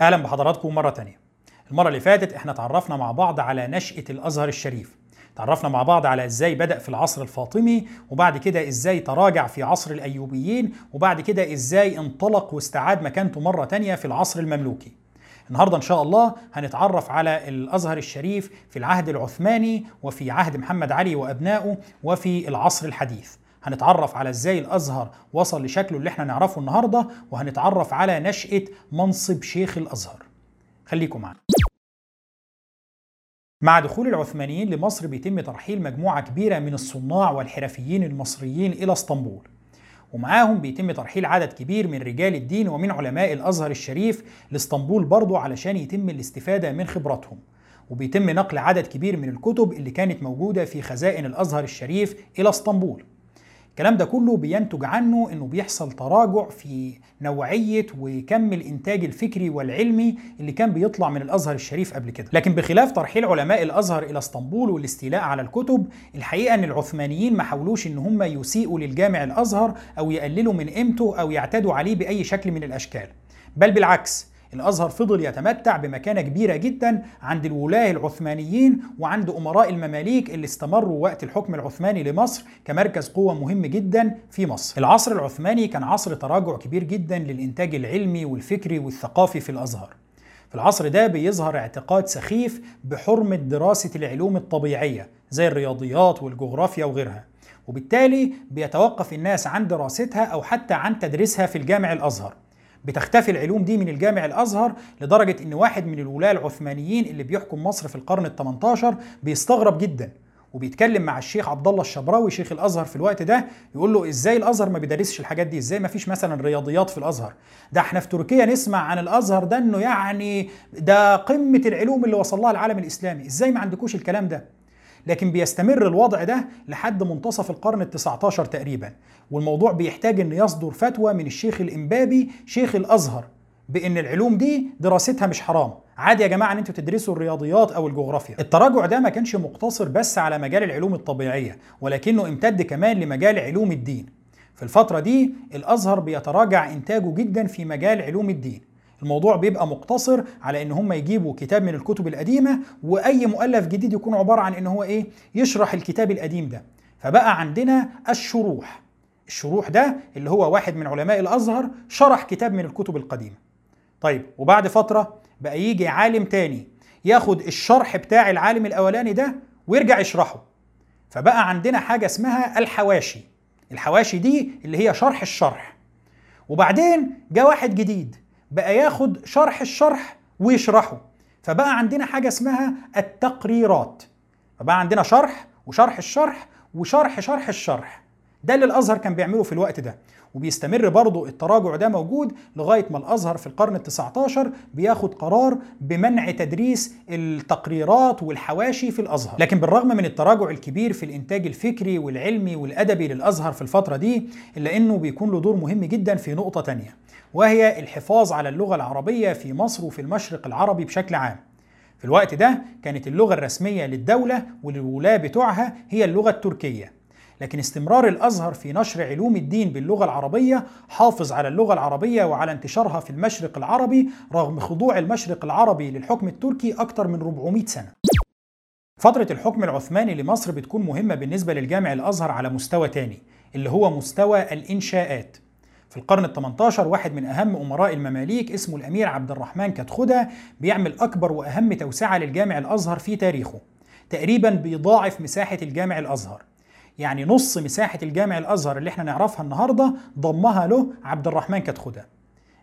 أهلا بحضراتكم مرة تانية. المرة اللي فاتت إحنا تعرفنا مع بعض على نشأة الأزهر الشريف. تعرفنا مع بعض على إزاي بدأ في العصر الفاطمي وبعد كده إزاي تراجع في عصر الأيوبيين وبعد كده إزاي انطلق واستعاد مكانته مرة تانية في العصر المملوكي. النهارده إن شاء الله هنتعرف على الأزهر الشريف في العهد العثماني وفي عهد محمد علي وأبنائه وفي العصر الحديث. هنتعرف على إزاي الأزهر وصل لشكله اللي إحنا نعرفه النهارده وهنتعرف على نشأة منصب شيخ الأزهر. خليكم معنا مع دخول العثمانيين لمصر بيتم ترحيل مجموعة كبيرة من الصناع والحرفيين المصريين إلى إسطنبول. ومعاهم بيتم ترحيل عدد كبير من رجال الدين ومن علماء الأزهر الشريف لإسطنبول برضه علشان يتم الاستفادة من خبراتهم. وبيتم نقل عدد كبير من الكتب اللي كانت موجودة في خزائن الأزهر الشريف إلى إسطنبول. الكلام ده كله بينتج عنه إنه بيحصل تراجع في نوعية وكم الإنتاج الفكري والعلمي اللي كان بيطلع من الأزهر الشريف قبل كده، لكن بخلاف ترحيل علماء الأزهر إلى اسطنبول والاستيلاء على الكتب، الحقيقة إن العثمانيين ما حاولوش إن هم يسيئوا للجامع الأزهر أو يقللوا من قيمته أو يعتدوا عليه بأي شكل من الأشكال، بل بالعكس الأزهر فضل يتمتع بمكانة كبيرة جدا عند الولاة العثمانيين وعند أمراء المماليك اللي استمروا وقت الحكم العثماني لمصر كمركز قوة مهم جدا في مصر. العصر العثماني كان عصر تراجع كبير جدا للإنتاج العلمي والفكري والثقافي في الأزهر. في العصر ده بيظهر اعتقاد سخيف بحرمة دراسة العلوم الطبيعية زي الرياضيات والجغرافيا وغيرها. وبالتالي بيتوقف الناس عن دراستها أو حتى عن تدريسها في الجامع الأزهر. بتختفي العلوم دي من الجامع الأزهر لدرجة إن واحد من الولاة العثمانيين اللي بيحكم مصر في القرن ال 18 بيستغرب جدا وبيتكلم مع الشيخ عبد الله الشبراوي شيخ الأزهر في الوقت ده يقول له إزاي الأزهر ما بيدرسش الحاجات دي؟ إزاي ما فيش مثلا رياضيات في الأزهر؟ ده إحنا في تركيا نسمع عن الأزهر ده إنه يعني ده قمة العلوم اللي وصل لها العالم الإسلامي. إزاي ما عندكوش الكلام ده؟ لكن بيستمر الوضع ده لحد منتصف القرن ال19 تقريبا. والموضوع بيحتاج إن يصدر فتوى من الشيخ الإمبابي شيخ الأزهر بإن العلوم دي دراستها مش حرام. عادي يا جماعة إن أنتوا تدرسوا الرياضيات أو الجغرافيا. التراجع ده ما كانش مقتصر بس على مجال العلوم الطبيعية ولكنه امتد كمان لمجال علوم الدين. في الفترة دي الأزهر بيتراجع إنتاجه جدا في مجال علوم الدين. الموضوع بيبقى مقتصر على إن هم يجيبوا كتاب من الكتب القديمة وأي مؤلف جديد يكون عبارة عن إن هو إيه يشرح الكتاب القديم ده. فبقى عندنا الشروح. الشروح ده اللي هو واحد من علماء الأزهر شرح كتاب من الكتب القديمة. طيب وبعد فترة بقى يجي عالم تاني ياخد الشرح بتاع العالم الأولاني ده ويرجع يشرحه. فبقى عندنا حاجة اسمها الحواشي. الحواشي دي اللي هي شرح الشرح. وبعدين جاء واحد جديد بقى ياخد شرح الشرح ويشرحه. فبقى عندنا حاجة اسمها التقريرات. فبقى عندنا شرح وشرح الشرح وشرح شرح الشرح. ده اللي الأزهر كان بيعمله في الوقت ده. وبيستمر برضه التراجع ده موجود لغاية ما الأزهر في القرن ال 19 بياخد قرار بمنع تدريس التقريرات والحواشي في الأزهر، لكن بالرغم من التراجع الكبير في الإنتاج الفكري والعلمي والأدبي للأزهر في الفترة دي إلا إنه بيكون له دور مهم جدا في نقطة تانية وهي الحفاظ على اللغة العربية في مصر وفي المشرق العربي بشكل عام. في الوقت ده كانت اللغة الرسمية للدولة وللولاه بتوعها هي اللغة التركية. لكن استمرار الأزهر في نشر علوم الدين باللغة العربية حافظ على اللغة العربية وعلى انتشارها في المشرق العربي رغم خضوع المشرق العربي للحكم التركي أكثر من 400 سنة. فترة الحكم العثماني لمصر بتكون مهمة بالنسبة للجامع الأزهر على مستوى تاني اللي هو مستوى الإنشاءات في القرن ال 18 واحد من أهم أمراء المماليك اسمه الأمير عبد الرحمن كتخدة بيعمل أكبر وأهم توسعة للجامع الأزهر في تاريخه تقريبا بيضاعف مساحة الجامع الأزهر يعني نص مساحة الجامع الأزهر اللي إحنا نعرفها النهاردة ضمها له عبد الرحمن كتخدة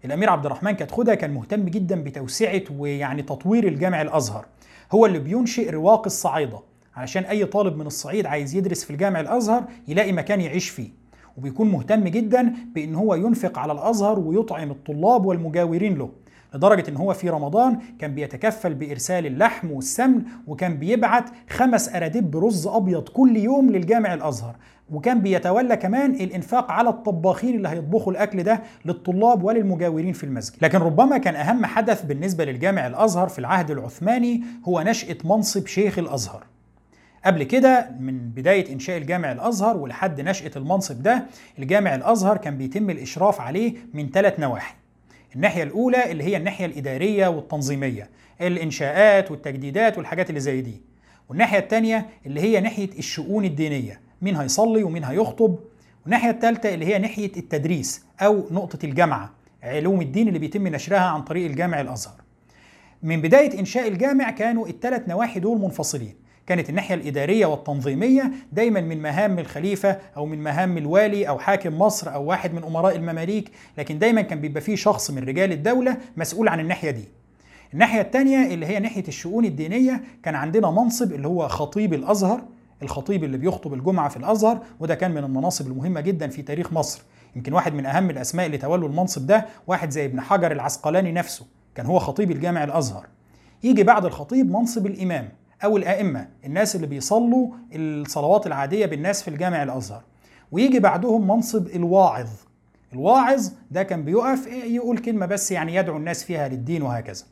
الأمير عبد الرحمن كتخدة كان مهتم جدا بتوسعة ويعني تطوير الجامع الأزهر. هو اللي بينشئ رواق الصعايدة علشان أي طالب من الصعيد عايز يدرس في الجامع الأزهر يلاقي مكان يعيش فيه. وبيكون مهتم جدا بأن هو ينفق على الأزهر ويطعم الطلاب والمجاورين له. لدرجة إن هو في رمضان كان بيتكفل بإرسال اللحم والسمن وكان بيبعت خمس أراديب رز أبيض كل يوم للجامع الأزهر. وكان بيتولى كمان الإنفاق على الطباخين اللي هيطبخوا الأكل ده للطلاب وللمجاورين في المسجد. لكن ربما كان أهم حدث بالنسبة للجامع الأزهر في العهد العثماني هو نشأة منصب شيخ الأزهر. قبل كده من بداية إنشاء الجامع الأزهر ولحد نشأة المنصب ده الجامع الأزهر كان بيتم الإشراف عليه من ثلاث نواحي. الناحية الأولى اللي هي الناحية الإدارية والتنظيمية الإنشاءات والتجديدات والحاجات اللي زي دي. والناحية التانية اللي هي ناحية الشؤون الدينية مين هيصلي ومين هيخطب. والناحية الثالثة اللي هي ناحية التدريس أو نقطة الجامعة علوم الدين اللي بيتم نشرها عن طريق الجامع الأزهر. من بداية إنشاء الجامع كانوا الثلاث نواحي دول منفصلين. كانت الناحية الإدارية والتنظيمية دايما من مهام الخليفة أو من مهام الوالي أو حاكم مصر أو واحد من أمراء المماليك لكن دايما كان بيبقى فيه شخص من رجال الدولة مسؤول عن الناحية دي. الناحية الثانية اللي هي ناحية الشؤون الدينية كان عندنا منصب اللي هو خطيب الأزهر الخطيب اللي بيخطب الجمعة في الأزهر وده كان من المناصب المهمة جدا في تاريخ مصر. يمكن واحد من أهم الأسماء اللي تولوا المنصب ده واحد زي ابن حجر العسقلاني نفسه كان هو خطيب الجامع الأزهر. يجي بعد الخطيب منصب الإمام. أو الأئمة الناس اللي بيصلوا الصلوات العادية بالناس في الجامع الأزهر. ويجي بعدهم منصب الواعظ. الواعظ ده كان بيقف يقول كلمة بس يعني يدعو الناس فيها للدين وهكذا.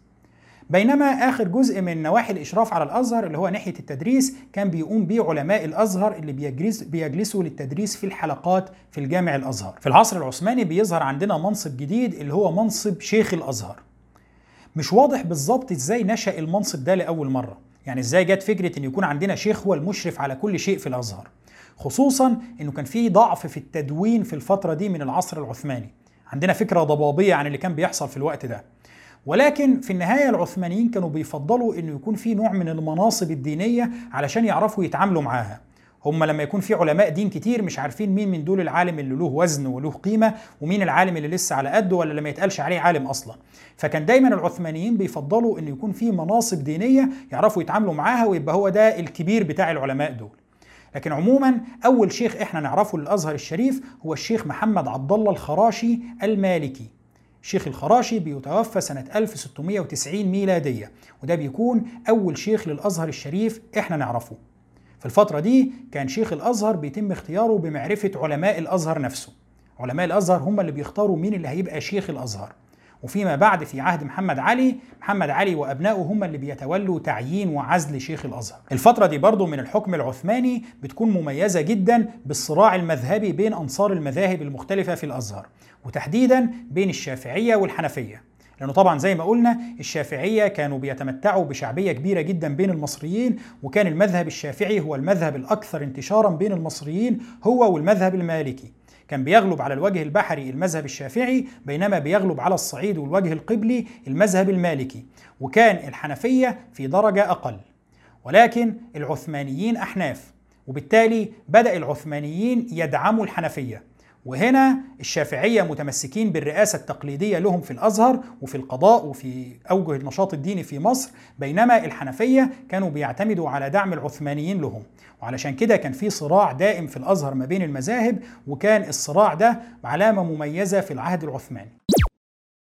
بينما آخر جزء من نواحي الإشراف على الأزهر اللي هو ناحية التدريس كان بيقوم به علماء الأزهر اللي بيجلس بيجلسوا للتدريس في الحلقات في الجامع الأزهر. في العصر العثماني بيظهر عندنا منصب جديد اللي هو منصب شيخ الأزهر. مش واضح بالظبط إزاي نشأ المنصب ده لأول مرة. يعني إزاي جت فكرة إن يكون عندنا شيخ هو المشرف على كل شيء في الأزهر؟ خصوصا إنه كان في ضعف في التدوين في الفترة دي من العصر العثماني. عندنا فكرة ضبابية عن اللي كان بيحصل في الوقت ده. ولكن في النهاية العثمانيين كانوا بيفضلوا إنه يكون في نوع من المناصب الدينية علشان يعرفوا يتعاملوا معاها. هم لما يكون في علماء دين كتير مش عارفين مين من دول العالم اللي له وزن وله قيمة ومين العالم اللي لسه على قده ولا اللي ما يتقالش عليه عالم أصلا. فكان دايما العثمانيين بيفضلوا إن يكون في مناصب دينية يعرفوا يتعاملوا معاها ويبقى هو ده الكبير بتاع العلماء دول. لكن عموما أول شيخ إحنا نعرفه للأزهر الشريف هو الشيخ محمد عبد الله الخراشي المالكي. الشيخ الخراشي بيتوفى سنة 1690 ميلادية وده بيكون أول شيخ للأزهر الشريف إحنا نعرفه. في الفترة دي كان شيخ الأزهر بيتم اختياره بمعرفة علماء الأزهر نفسه. علماء الأزهر هم اللي بيختاروا مين اللي هيبقى شيخ الأزهر. وفيما بعد في عهد محمد علي محمد علي وأبنائه هم اللي بيتولوا تعيين وعزل شيخ الأزهر. الفترة دي برضو من الحكم العثماني بتكون مميزة جدا بالصراع المذهبي بين أنصار المذاهب المختلفة في الأزهر وتحديدا بين الشافعية والحنفية. لأنه طبعا زي ما قلنا الشافعية كانوا بيتمتعوا بشعبية كبيرة جدا بين المصريين وكان المذهب الشافعي هو المذهب الأكثر انتشارا بين المصريين هو والمذهب المالكي. كان بيغلب على الوجه البحري المذهب الشافعي بينما بيغلب على الصعيد والوجه القبلي المذهب المالكي. وكان الحنفية في درجة أقل. ولكن العثمانيين أحناف. وبالتالي بدأ العثمانيين يدعموا الحنفية. وهنا الشافعية متمسكين بالرئاسة التقليدية لهم في الأزهر وفي القضاء وفي أوجه النشاط الديني في مصر بينما الحنفية كانوا بيعتمدوا على دعم العثمانيين لهم. وعلشان كده كان في صراع دائم في الأزهر ما بين المذاهب وكان الصراع ده علامة مميزة في العهد العثماني.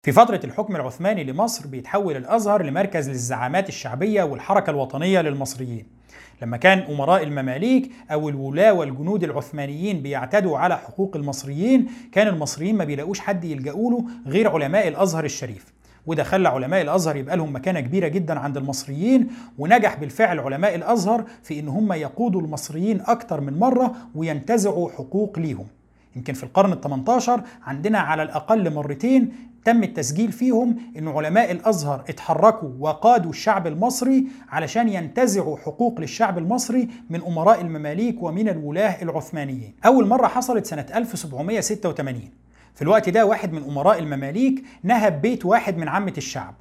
في فترة الحكم العثماني لمصر بيتحول الأزهر لمركز للزعامات الشعبية والحركة الوطنية للمصريين. لما كان أمراء المماليك أو الولاة والجنود العثمانيين بيعتدوا على حقوق المصريين كان المصريين ما بيلاقوش حد يلجأوا له غير علماء الأزهر الشريف. وده خلى علماء الأزهر يبقى لهم مكانة كبيرة جدا عند المصريين ونجح بالفعل علماء الأزهر في إن هم يقودوا المصريين أكتر من مرة وينتزعوا حقوق ليهم. يمكن في القرن ال 18 عندنا على الأقل مرتين تم التسجيل فيهم إن علماء الأزهر اتحركوا وقادوا الشعب المصري علشان ينتزعوا حقوق للشعب المصري من أمراء المماليك ومن الولاة العثمانيين. أول مرة حصلت سنة 1786 في الوقت ده واحد من أمراء المماليك نهب بيت واحد من عامة الشعب.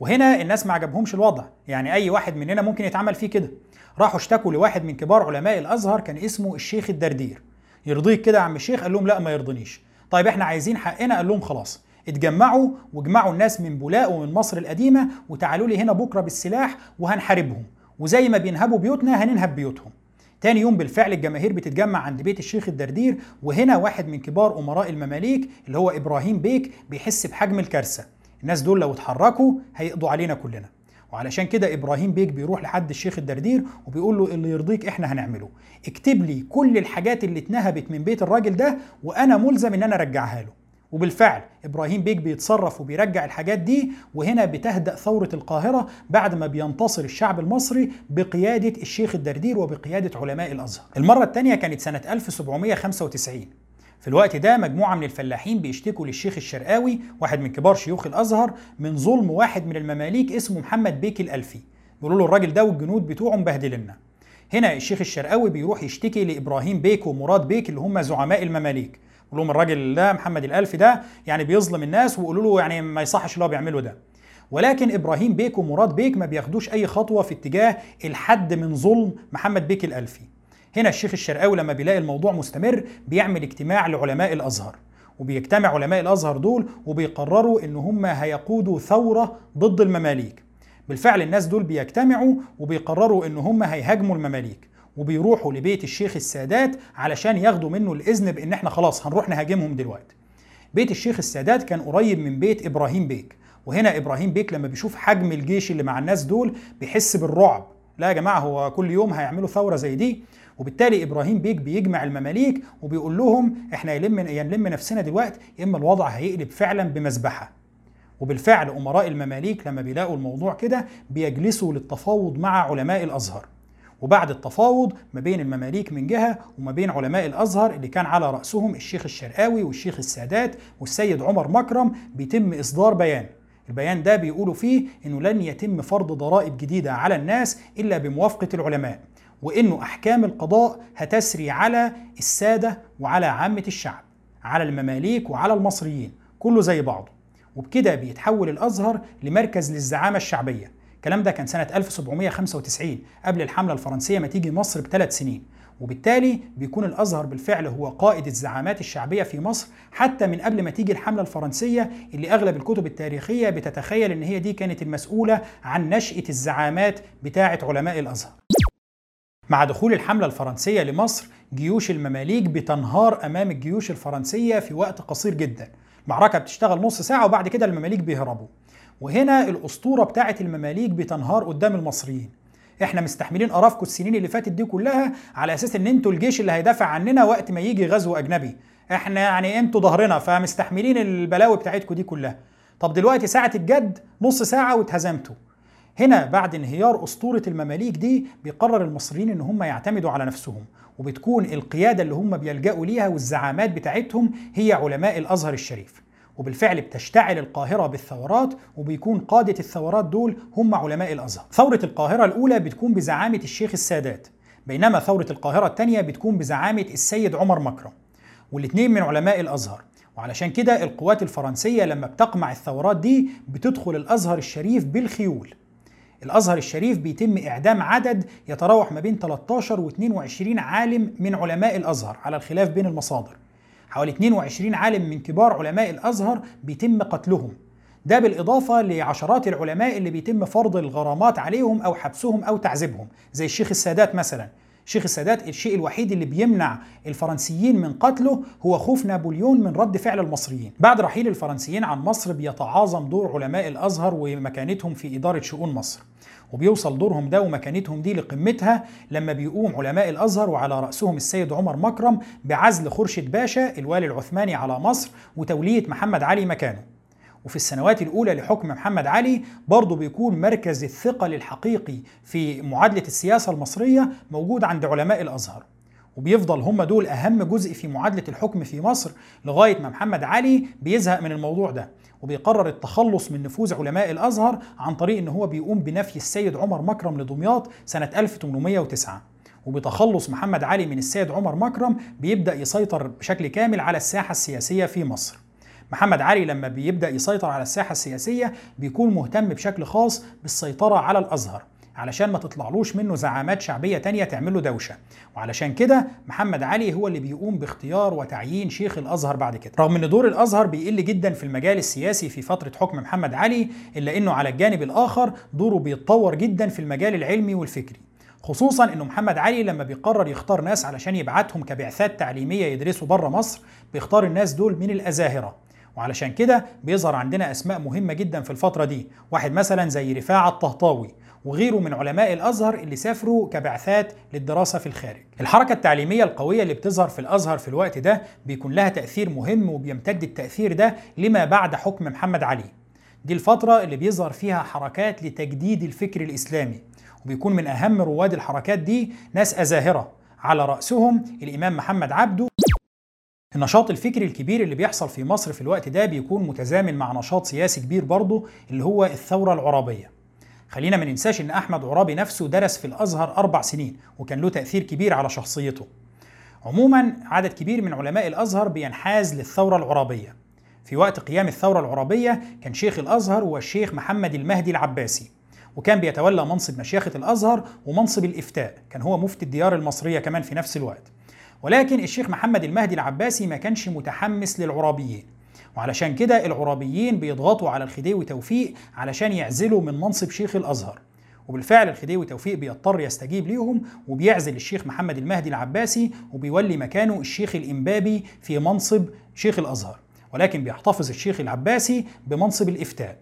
وهنا الناس ما عجبهمش الوضع، يعني أي واحد مننا ممكن يتعمل فيه كده. راحوا اشتكوا لواحد من كبار علماء الأزهر كان اسمه الشيخ الدردير. يرضيك كده يا عم الشيخ؟ قال لهم لا ما يرضنيش. طيب إحنا عايزين حقنا؟ قال لهم خلاص اتجمعوا واجمعوا الناس من بولاق ومن مصر القديمة وتعالوا لي هنا بكرة بالسلاح وهنحاربهم. وزي ما بينهبوا بيوتنا هننهب بيوتهم. تاني يوم بالفعل الجماهير بتتجمع عند بيت الشيخ الدردير وهنا واحد من كبار أمراء المماليك اللي هو إبراهيم بيك بيحس بحجم الكارثة. الناس دول لو اتحركوا هيقضوا علينا كلنا. وعلشان كده إبراهيم بيك بيروح لحد الشيخ الدردير وبيقول له اللي يرضيك إحنا هنعمله. اكتب لي كل الحاجات اللي اتنهبت من بيت الراجل ده وأنا ملزم إن أنا أرجعها له. وبالفعل إبراهيم بيك بيتصرف وبيرجع الحاجات دي وهنا بتهدأ ثورة القاهرة بعد ما بينتصر الشعب المصري بقيادة الشيخ الدردير وبقيادة علماء الأزهر. المرة الثانية كانت سنة 1795 في الوقت ده مجموعة من الفلاحين بيشتكوا للشيخ الشرقاوي واحد من كبار شيوخ الأزهر من ظلم واحد من المماليك اسمه محمد بيك الألفي. بيقولوا له الراجل ده والجنود بتوعه مبهدلنا هنا الشيخ الشرقاوي بيروح يشتكي لإبراهيم بيك ومراد بيك اللي هم زعماء المماليك. يقول لهم الراجل ده محمد الألفي ده يعني بيظلم الناس ويقولوا له يعني ما يصحش اللي هو بيعمله ده. ولكن إبراهيم بيك ومراد بيك ما بياخدوش أي خطوة في اتجاه الحد من ظلم محمد بيك الألفي. هنا الشيخ الشرقاوي لما بيلاقي الموضوع مستمر بيعمل اجتماع لعلماء الأزهر. وبيجتمع علماء الأزهر دول وبيقرروا إن هم هيقودوا ثورة ضد المماليك. بالفعل الناس دول بيجتمعوا وبيقرروا إن هم هيهاجموا المماليك. وبيروحوا لبيت الشيخ السادات علشان ياخدوا منه الإذن بإن إحنا خلاص هنروح نهاجمهم دلوقتي. بيت الشيخ السادات كان قريب من بيت إبراهيم بيك وهنا إبراهيم بيك لما بيشوف حجم الجيش اللي مع الناس دول بيحس بالرعب. لا يا جماعة هو كل يوم هيعملوا ثورة زي دي؟ وبالتالي إبراهيم بيك بيجمع المماليك وبيقول لهم إحنا يلم ينلم نفسنا دلوقتي يا إما الوضع هيقلب فعلا بمذبحة. وبالفعل أمراء المماليك لما بيلاقوا الموضوع كده بيجلسوا للتفاوض مع علماء الأزهر. وبعد التفاوض ما بين المماليك من جهة وما بين علماء الأزهر اللي كان على رأسهم الشيخ الشرقاوي والشيخ السادات والسيد عمر مكرم بيتم إصدار بيان. البيان ده بيقولوا فيه إنه لن يتم فرض ضرائب جديدة على الناس إلا بموافقة العلماء وإنه أحكام القضاء هتسري على السادة وعلى عامة الشعب على المماليك وعلى المصريين كله زي بعضه. وبكده بيتحول الأزهر لمركز للزعامة الشعبية. الكلام ده كان سنة 1795 قبل الحملة الفرنسية ما تيجي مصر بثلاث سنين وبالتالي بيكون الأزهر بالفعل هو قائد الزعامات الشعبية في مصر حتى من قبل ما تيجي الحملة الفرنسية اللي أغلب الكتب التاريخية بتتخيل إن هي دي كانت المسؤولة عن نشأة الزعامات بتاعة علماء الأزهر. مع دخول الحملة الفرنسية لمصر جيوش المماليك بتنهار أمام الجيوش الفرنسية في وقت قصير جدا. المعركه بتشتغل نص ساعة وبعد كده المماليك بيهربوا. وهنا الأسطورة بتاعه المماليك بتنهار قدام المصريين. إحنا مستحملين قرفكم السنين اللي فاتت دي كلها على أساس إن أنتوا الجيش اللي هيدافع عننا وقت ما يجي غزو أجنبي إحنا يعني أنتوا ظهرنا فمستحملين البلاوي بتاعتكم دي كلها طب دلوقتي ساعة الجد نص ساعة واتهزمتوا هنا بعد انهيار أسطورة المماليك دي بيقرر المصريين إن هم يعتمدوا على نفسهم وبتكون القيادة اللي هم بيلجأوا ليها والزعامات بتاعتهم هي علماء الأزهر الشريف. وبالفعل بتشتعل القاهرة بالثورات وبيكون قادة الثورات دول هم علماء الأزهر. ثورة القاهرة الأولى بتكون بزعامة الشيخ السادات بينما ثورة القاهرة الثانية بتكون بزعامة السيد عمر مكرم. والاثنين من علماء الأزهر. وعلشان كده القوات الفرنسية لما بتقمع الثورات دي بتدخل الأزهر الشريف بالخيول. الأزهر الشريف بيتم إعدام عدد يتراوح ما بين 13 و 22 عالم من علماء الأزهر على الخلاف بين المصادر. حوالي 22 عالم من كبار علماء الأزهر بيتم قتلهم. ده بالإضافة لعشرات العلماء اللي بيتم فرض الغرامات عليهم أو حبسهم أو تعذيبهم زي الشيخ السادات مثلا. شيخ السادات الشيء الوحيد اللي بيمنع الفرنسيين من قتله هو خوف نابليون من رد فعل المصريين. بعد رحيل الفرنسيين عن مصر بيتعاظم دور علماء الأزهر ومكانتهم في إدارة شؤون مصر. وبيوصل دورهم ده ومكانتهم دي لقمتها لما بيقوم علماء الأزهر وعلى رأسهم السيد عمر مكرم بعزل خورشيد باشا الوالي العثماني على مصر وتولية محمد علي مكانه. وفي السنوات الأولى لحكم محمد علي برضه بيكون مركز الثقل الحقيقي في معادلة السياسة المصرية موجود عند علماء الأزهر. وبيفضل هم دول أهم جزء في معادلة الحكم في مصر لغاية ما محمد علي بيزهق من الموضوع ده وبيقرر التخلص من نفوذ علماء الأزهر عن طريق إن هو بيقوم بنفي السيد عمر مكرم لدمياط سنة 1809 وبتخلص محمد علي من السيد عمر مكرم بيبدأ يسيطر بشكل كامل على الساحة السياسية في مصر. محمد علي لما بيبدأ يسيطر على الساحة السياسية بيكون مهتم بشكل خاص بالسيطرة على الأزهر علشان ما تطلعلوش منه زعامات شعبية تانية تعمل له دوشة. وعلشان كده محمد علي هو اللي بيقوم باختيار وتعيين شيخ الأزهر بعد كده. رغم إن دور الأزهر بيقل جدا في المجال السياسي في فترة حكم محمد علي إلا إنه على الجانب الآخر دوره بيتطور جدا في المجال العلمي والفكري. خصوصا إنه محمد علي لما بيقرر يختار ناس علشان يبعتهم كبعثات تعليمية يدرسوا بره مصر بيختار الناس دول من الأزاهرة. وعلشان كده بيظهر عندنا أسماء مهمة جدا في الفترة دي واحد مثلا زي رفاعة الطهطاوي وغيره من علماء الأزهر اللي سافروا كبعثات للدراسة في الخارج. الحركة التعليمية القوية اللي بتظهر في الأزهر في الوقت ده بيكون لها تأثير مهم وبيمتد التأثير ده لما بعد حكم محمد علي. دي الفترة اللي بيظهر فيها حركات لتجديد الفكر الإسلامي وبيكون من أهم رواد الحركات دي ناس أزاهرة على رأسهم الإمام محمد عبده النشاط الفكري الكبير اللي بيحصل في مصر في الوقت ده بيكون متزامن مع نشاط سياسي كبير برضه اللي هو الثورة العرابية. خلينا ما ننساش إن أحمد عرابي نفسه درس في الأزهر أربع سنين وكان له تأثير كبير على شخصيته. عموما عدد كبير من علماء الأزهر بينحاز للثورة العرابية. في وقت قيام الثورة العرابية كان شيخ الأزهر هو الشيخ محمد المهدي العباسي وكان بيتولى منصب مشيخة الأزهر ومنصب الإفتاء كان هو مفتي الديار المصرية كمان في نفس الوقت. ولكن الشيخ محمد المهدي العباسي ما كانش متحمس للعرابيين. وعلشان كده العرابيين بيضغطوا على الخديوي توفيق علشان يعزلوا من منصب شيخ الأزهر. وبالفعل الخديوي توفيق بيضطر يستجيب ليهم وبيعزل الشيخ محمد المهدي العباسي وبيولي مكانه الشيخ الإمبابي في منصب شيخ الأزهر. ولكن بيحتفظ الشيخ العباسي بمنصب الإفتاء.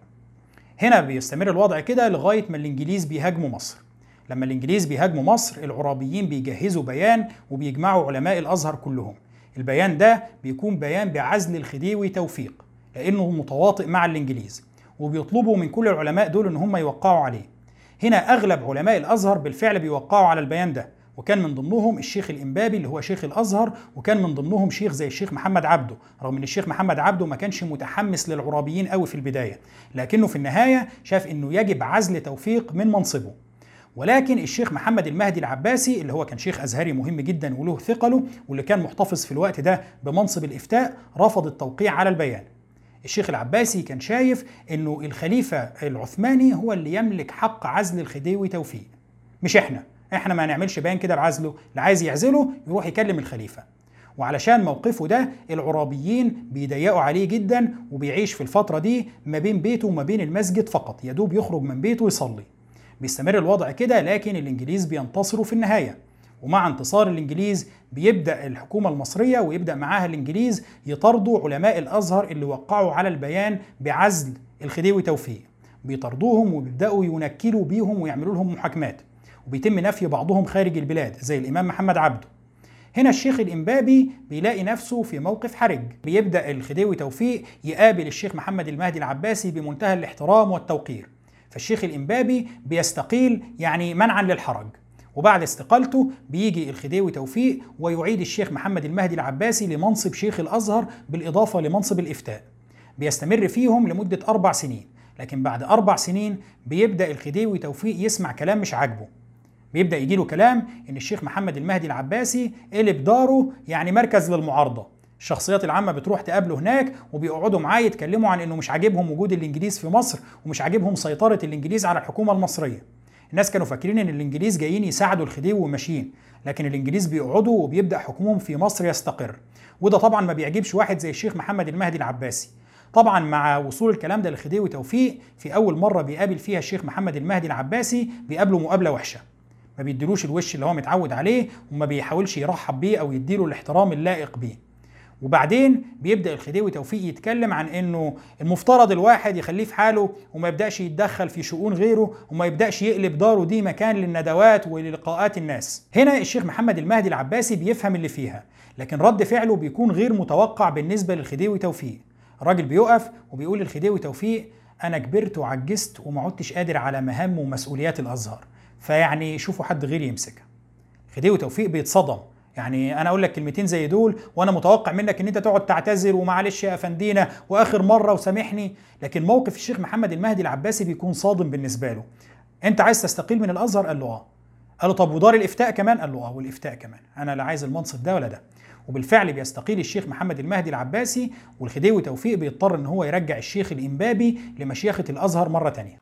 هنا بيستمر الوضع كده لغاية ما الإنجليز بيهاجموا مصر. لما الإنجليز بيهاجموا مصر العرابيين بيجهزوا بيان وبيجمعوا علماء الأزهر كلهم. البيان ده بيكون بيان بعزل الخديوي توفيق لأنه متواطئ مع الإنجليز وبيطلبوا من كل العلماء دول إن هم يوقعوا عليه. هنا أغلب علماء الأزهر بالفعل بيوقعوا على البيان ده وكان من ضمنهم الشيخ الإمبابي اللي هو شيخ الأزهر وكان من ضمنهم شيخ زي الشيخ محمد عبده رغم إن الشيخ محمد عبده ما كانش متحمس للعرابيين قوي في البداية لكنه في النهاية شاف إنه يجب عزل توفيق من منصبه. ولكن الشيخ محمد المهدي العباسي اللي هو كان شيخ أزهري مهم جدا وله ثقله واللي كان محتفظ في الوقت ده بمنصب الإفتاء رفض التوقيع على البيان. الشيخ العباسي كان شايف إنه الخليفة العثماني هو اللي يملك حق عزل الخديوي توفيق. مش إحنا. إحنا ما نعملش بيان كده بعزله اللي عايز يعزله يروح يكلم الخليفة. وعلشان موقفه ده العرابيين بيضيقوا عليه جدا وبيعيش في الفترة دي ما بين بيته وما بين المسجد فقط. يدوب يخرج من بيته يصلي بيستمر الوضع كده لكن الإنجليز بينتصروا في النهاية. ومع انتصار الإنجليز بيبدأ الحكومة المصرية ويبدأ معاها الإنجليز يطردوا علماء الأزهر اللي وقعوا على البيان بعزل الخديوي توفيق. بيطردوهم وبيبدأوا ينكلوا بيهم ويعملوا لهم محاكمات. وبيتم نفي بعضهم خارج البلاد زي الإمام محمد عبده. هنا الشيخ الإمبابي بيلاقي نفسه في موقف حرج. بيبدأ الخديوي توفيق يقابل الشيخ محمد المهدي العباسي بمنتهى الاحترام والتوقير. فالشيخ الإمبابي بيستقيل يعني منعا للحرج وبعد استقالته بيجي الخديوي توفيق ويعيد الشيخ محمد المهدي العباسي لمنصب شيخ الأزهر بالإضافة لمنصب الإفتاء. بيستمر فيهم لمدة أربع سنين لكن بعد أربع سنين بيبدأ الخديوي توفيق يسمع كلام مش عاجبه. بيبدأ يجيله كلام إن الشيخ محمد المهدي العباسي قلب داره يعني مركز للمعارضة. الشخصيات العامة بتروح تقابله هناك وبيقعدوا معاه يتكلموا عن إنه مش عاجبهم وجود الإنجليز في مصر ومش عاجبهم سيطرة الإنجليز على الحكومة المصرية. الناس كانوا فاكرين إن الإنجليز جايين يساعدوا الخديوي وماشيين لكن الإنجليز بيقعدوا وبيبدأ حكمهم في مصر يستقر. وده طبعا ما بيعجبش واحد زي الشيخ محمد المهدي العباسي. طبعا مع وصول الكلام ده للخديوي توفيق في أول مرة بيقابل فيها الشيخ محمد المهدي العباسي بيقابله مقابلة وحشة. ما بيديلوش الوش اللي هو متعود عليه وما بيحاولش يرحب بيه أو يديله الاحترام اللائق بيه. وبعدين بيبدأ الخديوي توفيق يتكلم عن إنه المفترض الواحد يخليه في حاله وما يبدأش يتدخل في شؤون غيره وما يبدأش يقلب داره دي مكان للندوات وللقاءات الناس. هنا الشيخ محمد المهدي العباسي بيفهم اللي فيها لكن رد فعله بيكون غير متوقع بالنسبة للخديوي توفيق. الراجل بيقف وبيقول للخديوي توفيق أنا كبرت وعجزت وما عدتش قادر على مهام ومسؤوليات الأزهر. فيعني شوفوا حد غيري يمسكها. خديوي توفيق بيتصدم. يعني أنا أقول لك كلمتين زي دول وأنا متوقع منك إن أنت تقعد تعتذر ومعلش يا أفندينا وآخر مرة وسامحني. لكن موقف الشيخ محمد المهدي العباسي بيكون صادم بالنسبة له. أنت عايز تستقيل من الأزهر؟ قال له آه. قال له طب ودار الإفتاء كمان؟ قال له آه والإفتاء كمان. أنا لا عايز المنصب ده ولا ده. وبالفعل بيستقيل الشيخ محمد المهدي العباسي والخديوي توفيق بيضطر إن هو يرجع الشيخ الامبابي لمشيخة الأزهر مرة تانية.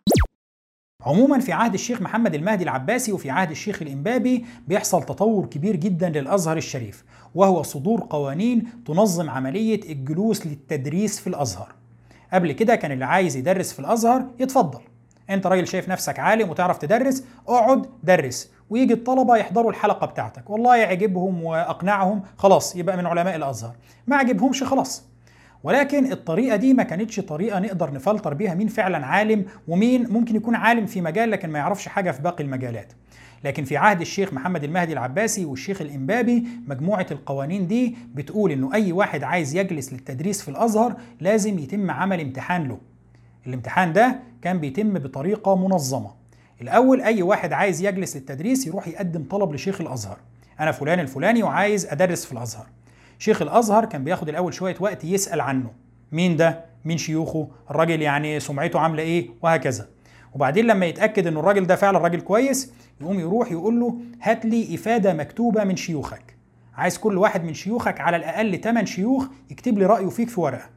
عموما في عهد الشيخ محمد المهدي العباسي وفي عهد الشيخ الإنبابي بيحصل تطور كبير جدا للأزهر الشريف وهو صدور قوانين تنظم عملية الجلوس للتدريس في الأزهر. قبل كده كان اللي عايز يدرس في الأزهر يتفضل. أنت راجل شايف نفسك عالم وتعرف تدرس اقعد درس. ويجي الطلبة يحضروا الحلقة بتاعتك. والله يعجبهم وأقنعهم خلاص يبقى من علماء الأزهر. ما عجبهمش خلاص. ولكن الطريقة دي ما كانتش طريقة نقدر نفلتر بيها مين فعلا عالم ومين ممكن يكون عالم في مجال لكن ما يعرفش حاجة في باقي المجالات. لكن في عهد الشيخ محمد المهدي العباسي والشيخ الإنبابي مجموعة القوانين دي بتقول إنه أي واحد عايز يجلس للتدريس في الأزهر لازم يتم عمل امتحان له. الامتحان ده كان بيتم بطريقة منظمة. الأول أي واحد عايز يجلس للتدريس يروح يقدم طلب لشيخ الأزهر. أنا فلان الفلاني وعايز أدرس في الأزهر. شيخ الأزهر كان بياخد الأول شوية وقت يسأل عنه. مين ده؟ مين شيوخه؟ الراجل يعني سمعته عاملة إيه؟ وهكذا. وبعدين لما يتأكد إن الراجل ده فعلا راجل كويس يقوم يروح يقول له هات لي إفادة مكتوبة من شيوخك. عايز كل واحد من شيوخك على الأقل 8 شيوخ يكتب لي رأيه فيك في ورقة.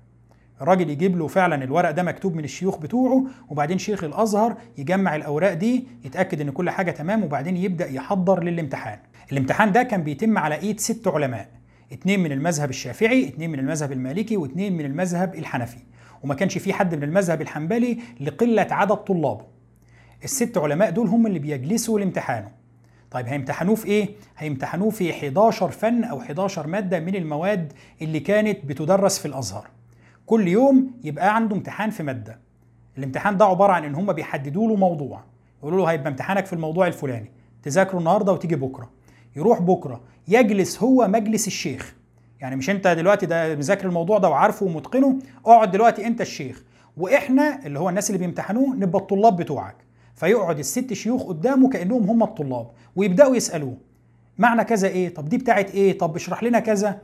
الراجل يجيب له فعلا الورق ده مكتوب من الشيوخ بتوعه وبعدين شيخ الأزهر يجمع الأوراق دي يتأكد إن كل حاجة تمام وبعدين يبدأ يحضر للامتحان. الامتحان ده كان بيتم على إيد ست علماء. اتنين من المذهب الشافعي اتنين من المذهب المالكي واتنين من المذهب الحنفي وما كانش في حد من المذهب الحنبلي لقلة عدد طلابه الست علماء دول هم اللي بيجلسوا لامتحانه طيب هيمتحنوه في إيه؟ هيمتحنوه في 11 فن أو 11 مادة من المواد اللي كانت بتدرس في الأزهر. كل يوم يبقى عنده امتحان في مادة. الامتحان ده عبارة عن إن هم بيحددوا له موضوع، يقولوا له هيبقى امتحانك في الموضوع الفلاني، تذاكره النهارده وتيجي بكرة. يروح بكرة يجلس هو مجلس الشيخ. يعني مش أنت دلوقتي ده مذاكر الموضوع ده وعارفه ومتقنه، اقعد دلوقتي أنت الشيخ، وإحنا اللي هو الناس اللي بيمتحنوه نبقى الطلاب بتوعك. فيقعد الست شيوخ قدامه كأنهم هم الطلاب ويبدأوا يسألوه. معنى كذا إيه؟ طب دي بتاعت إيه؟ طب اشرح لنا كذا.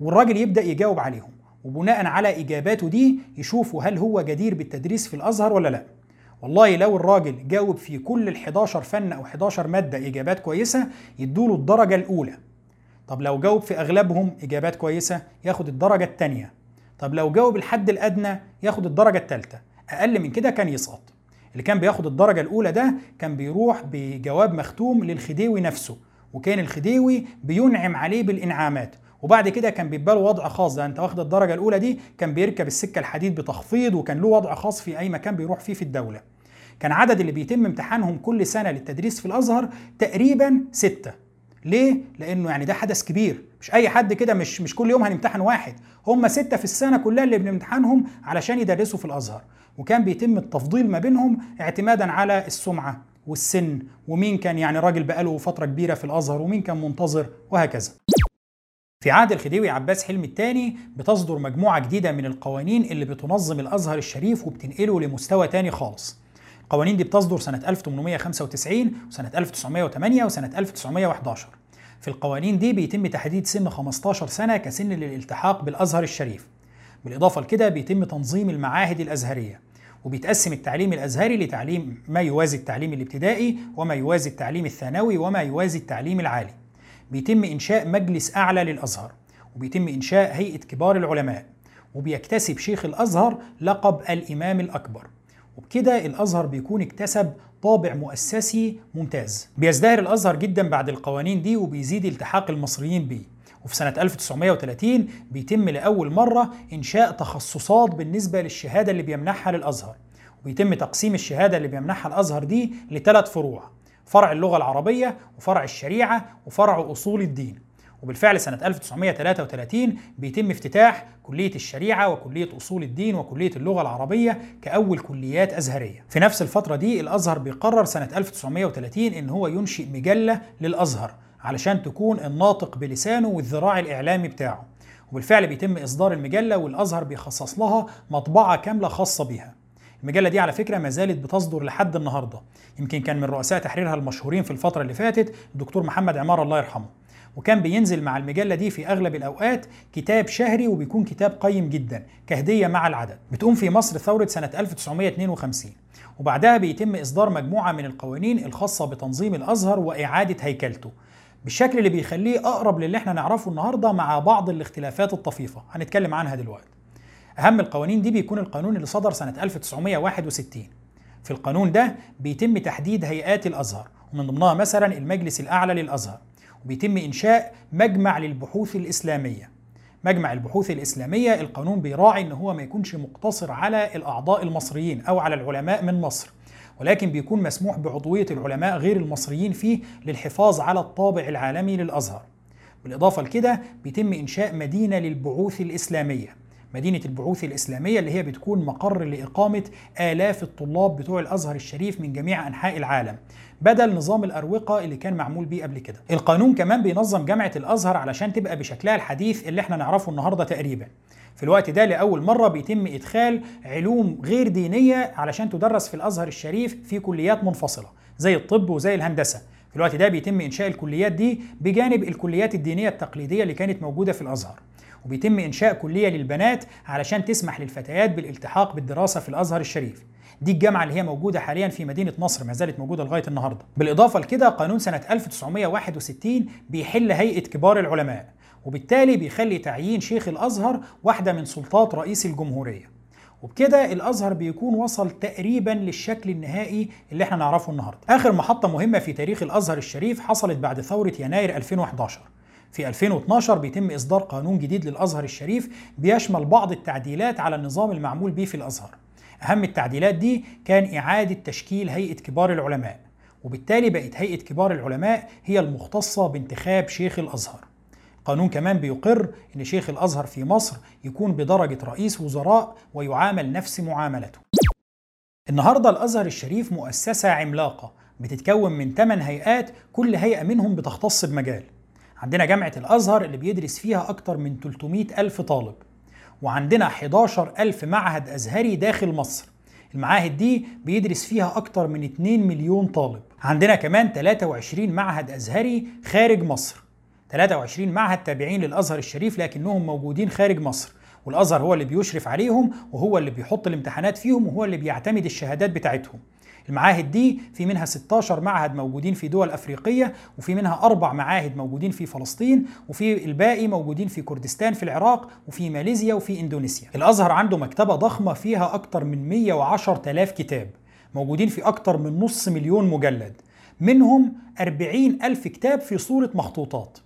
والراجل يبدأ يجاوب عليهم. وبناء على إجاباته دي يشوفوا هل هو جدير بالتدريس في الأزهر ولا لأ. والله لو الراجل جاوب في كل ال 11 فن أو 11 مادة إجابات كويسة يدوله الدرجة الأولى. طب لو جاوب في أغلبهم إجابات كويسة ياخد الدرجة الثانية طب لو جاوب الحد الأدنى ياخد الدرجة الثالثه أقل من كده كان يسقط اللي كان بياخد الدرجة الأولى ده كان بيروح بجواب مختوم للخديوي نفسه وكان الخديوي بينعم عليه بالإنعامات. وبعد كده كان بيبقى له وضع خاص. ده أنت واخد الدرجة الأولى دي كان بيركب السكة الحديد بتخفيض وكان له وضع خاص في أي مكان بيروح فيه في الدولة. كان عدد اللي بيتم امتحانهم كل سنة للتدريس في الأزهر تقريبا ستة. ليه؟ لأنه يعني ده حدث كبير. مش أي حد كده مش مش كل يوم هنمتحن واحد. هم ستة في السنة كلها اللي بنمتحنهم علشان يدرسوا في الأزهر. وكان بيتم التفضيل ما بينهم اعتمادا على السمعة والسن ومين كان يعني راجل بقاله فترة كبيرة في الأزهر ومين كان منتظر وهكذا. في عهد الخديوي عباس حلمي الثاني بتصدر مجموعة جديدة من القوانين اللي بتنظم الأزهر الشريف وبتنقله لمستوى تاني خالص. القوانين دي بتصدر سنة 1895 وسنة 1908 وسنة 1911 في القوانين دي بيتم تحديد سن 15 سنة كسن للالتحاق بالأزهر الشريف. بالإضافة لكده بيتم تنظيم المعاهد الأزهرية وبيتقسم التعليم الأزهري لتعليم ما يوازي التعليم الابتدائي وما يوازي التعليم الثانوي وما يوازي التعليم العالي. بيتم إنشاء مجلس أعلى للأزهر وبيتم إنشاء هيئة كبار العلماء وبيكتسب شيخ الأزهر لقب الإمام الأكبر. وبكده الأزهر بيكون اكتسب طابع مؤسسي ممتاز. بيزدهر الأزهر جدا بعد القوانين دي وبيزيد التحاق المصريين بيه. وفي سنة 1930 بيتم لأول مرة إنشاء تخصصات بالنسبة للشهادة اللي بيمنحها للأزهر. وبيتم تقسيم الشهادة اللي بيمنحها الأزهر دي لثلاث فروع فرع اللغة العربية وفرع الشريعة وفرع أصول الدين. وبالفعل سنة 1933 بيتم افتتاح كلية الشريعة وكلية أصول الدين وكلية اللغة العربية كأول كليات أزهرية. في نفس الفترة دي الأزهر بيقرر سنة 1930 إن هو ينشئ مجلة للأزهر علشان تكون الناطق بلسانه والذراع الإعلامي بتاعه. وبالفعل بيتم إصدار المجلة والأزهر بيخصص لها مطبعة كاملة خاصة بيها. المجلة دي على فكرة ما زالت بتصدر لحد النهارده. يمكن كان من رؤساء تحريرها المشهورين في الفترة اللي فاتت الدكتور محمد عمار الله يرحمه. وكان بينزل مع المجلة دي في أغلب الأوقات كتاب شهري وبيكون كتاب قيم جدا كهدية مع العدد. بتقوم في مصر ثورة سنة 1952 وبعدها بيتم إصدار مجموعة من القوانين الخاصة بتنظيم الأزهر وإعادة هيكلته. بالشكل اللي بيخليه أقرب للي إحنا نعرفه النهاردة مع بعض الاختلافات الطفيفة. هنتكلم عنها دلوقتي. أهم القوانين دي بيكون القانون اللي صدر سنة 1961 في القانون ده بيتم تحديد هيئات الأزهر ومن ضمنها مثلا المجلس الأعلى للأزهر. وبيتم إنشاء مجمع للبحوث الإسلامية. مجمع البحوث الإسلامية القانون بيراعي إن هو ما يكونش مقتصر على الأعضاء المصريين أو على العلماء من مصر ولكن بيكون مسموح بعضوية العلماء غير المصريين فيه للحفاظ على الطابع العالمي للأزهر. بالإضافة لكده بيتم إنشاء مدينة للبعوث الإسلامية. مدينة البعوث الإسلامية اللي هي بتكون مقر لإقامة آلاف الطلاب بتوع الأزهر الشريف من جميع أنحاء العالم بدل نظام الأروقة اللي كان معمول بيه قبل كده. القانون كمان بينظم جامعة الأزهر علشان تبقى بشكلها الحديث اللي إحنا نعرفه النهاردة تقريبا. في الوقت ده لأول مرة بيتم إدخال علوم غير دينية علشان تدرس في الأزهر الشريف في كليات منفصلة زي الطب وزي الهندسة. في الوقت ده بيتم إنشاء الكليات دي بجانب الكليات الدينية التقليدية اللي كانت موجودة في الأزهر. وبيتم إنشاء كلية للبنات علشان تسمح للفتيات بالالتحاق بالدراسة في الأزهر الشريف دي الجامعة اللي هي موجودة حاليا في مدينة نصر ما زالت موجودة لغاية النهاردة بالإضافة لكده قانون سنة 1961 بيحل هيئة كبار العلماء وبالتالي بيخلي تعيين شيخ الأزهر واحدة من سلطات رئيس الجمهورية وبكده الأزهر بيكون وصل تقريبا للشكل النهائي اللي إحنا نعرفه النهارده. آخر محطة مهمة في تاريخ الأزهر الشريف حصلت بعد ثورة يناير 2011. في 2012 بيتم إصدار قانون جديد للأزهر الشريف بيشمل بعض التعديلات على النظام المعمول به في الأزهر. أهم التعديلات دي كان إعادة تشكيل هيئة كبار العلماء. وبالتالي بقت هيئة كبار العلماء هي المختصة بانتخاب شيخ الأزهر. قانون كمان بيقر إن شيخ الأزهر في مصر يكون بدرجة رئيس وزراء ويعامل نفس معاملته. النهارده الأزهر الشريف مؤسسة عملاقة بتتكون من 8 هيئات كل هيئة منهم بتختص بمجال. عندنا جامعة الأزهر اللي بيدرس فيها أكتر من 300 ألف طالب. وعندنا 11 ألف معهد أزهري داخل مصر. المعاهد دي بيدرس فيها أكتر من 2 مليون طالب. عندنا كمان 23 معهد أزهري خارج مصر. 23 معهد تابعين للأزهر الشريف لكنهم موجودين خارج مصر والأزهر هو اللي بيشرف عليهم وهو اللي بيحط الامتحانات فيهم وهو اللي بيعتمد الشهادات بتاعتهم. المعاهد دي في منها 16 معهد موجودين في دول أفريقية وفي منها أربع معاهد موجودين في فلسطين وفي الباقي موجودين في كردستان في العراق وفي ماليزيا وفي إندونيسيا. الأزهر عنده مكتبة ضخمة فيها أكتر من 110 آلاف كتاب موجودين في أكتر من نص مليون مجلد. منهم 40 ألف كتاب في صورة مخطوطات.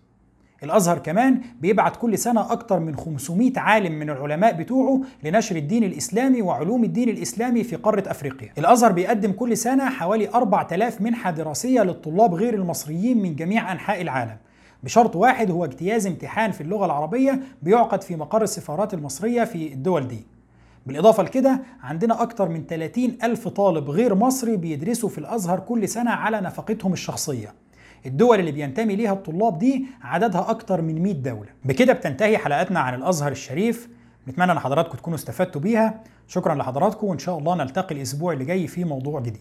الأزهر كمان بيبعت كل سنة أكتر من 500 عالم من العلماء بتوعه لنشر الدين الإسلامي وعلوم الدين الإسلامي في قارة أفريقيا. الأزهر بيقدم كل سنة حوالي 4000 منحة دراسية للطلاب غير المصريين من جميع أنحاء العالم. بشرط واحد هو اجتياز امتحان في اللغة العربية بيعقد في مقر السفارات المصرية في الدول دي. بالإضافة لكده عندنا أكتر من 30 ألف طالب غير مصري بيدرسوا في الأزهر كل سنة على نفقتهم الشخصية الدول اللي بينتمي ليها الطلاب دي عددها أكتر من 100 دولة. بكده بتنتهي حلقتنا عن الأزهر الشريف. نتمنى إن حضراتكم تكونوا استفدتوا بيها. شكرا لحضراتكم وإن شاء الله نلتقي الأسبوع اللي جاي في موضوع جديد.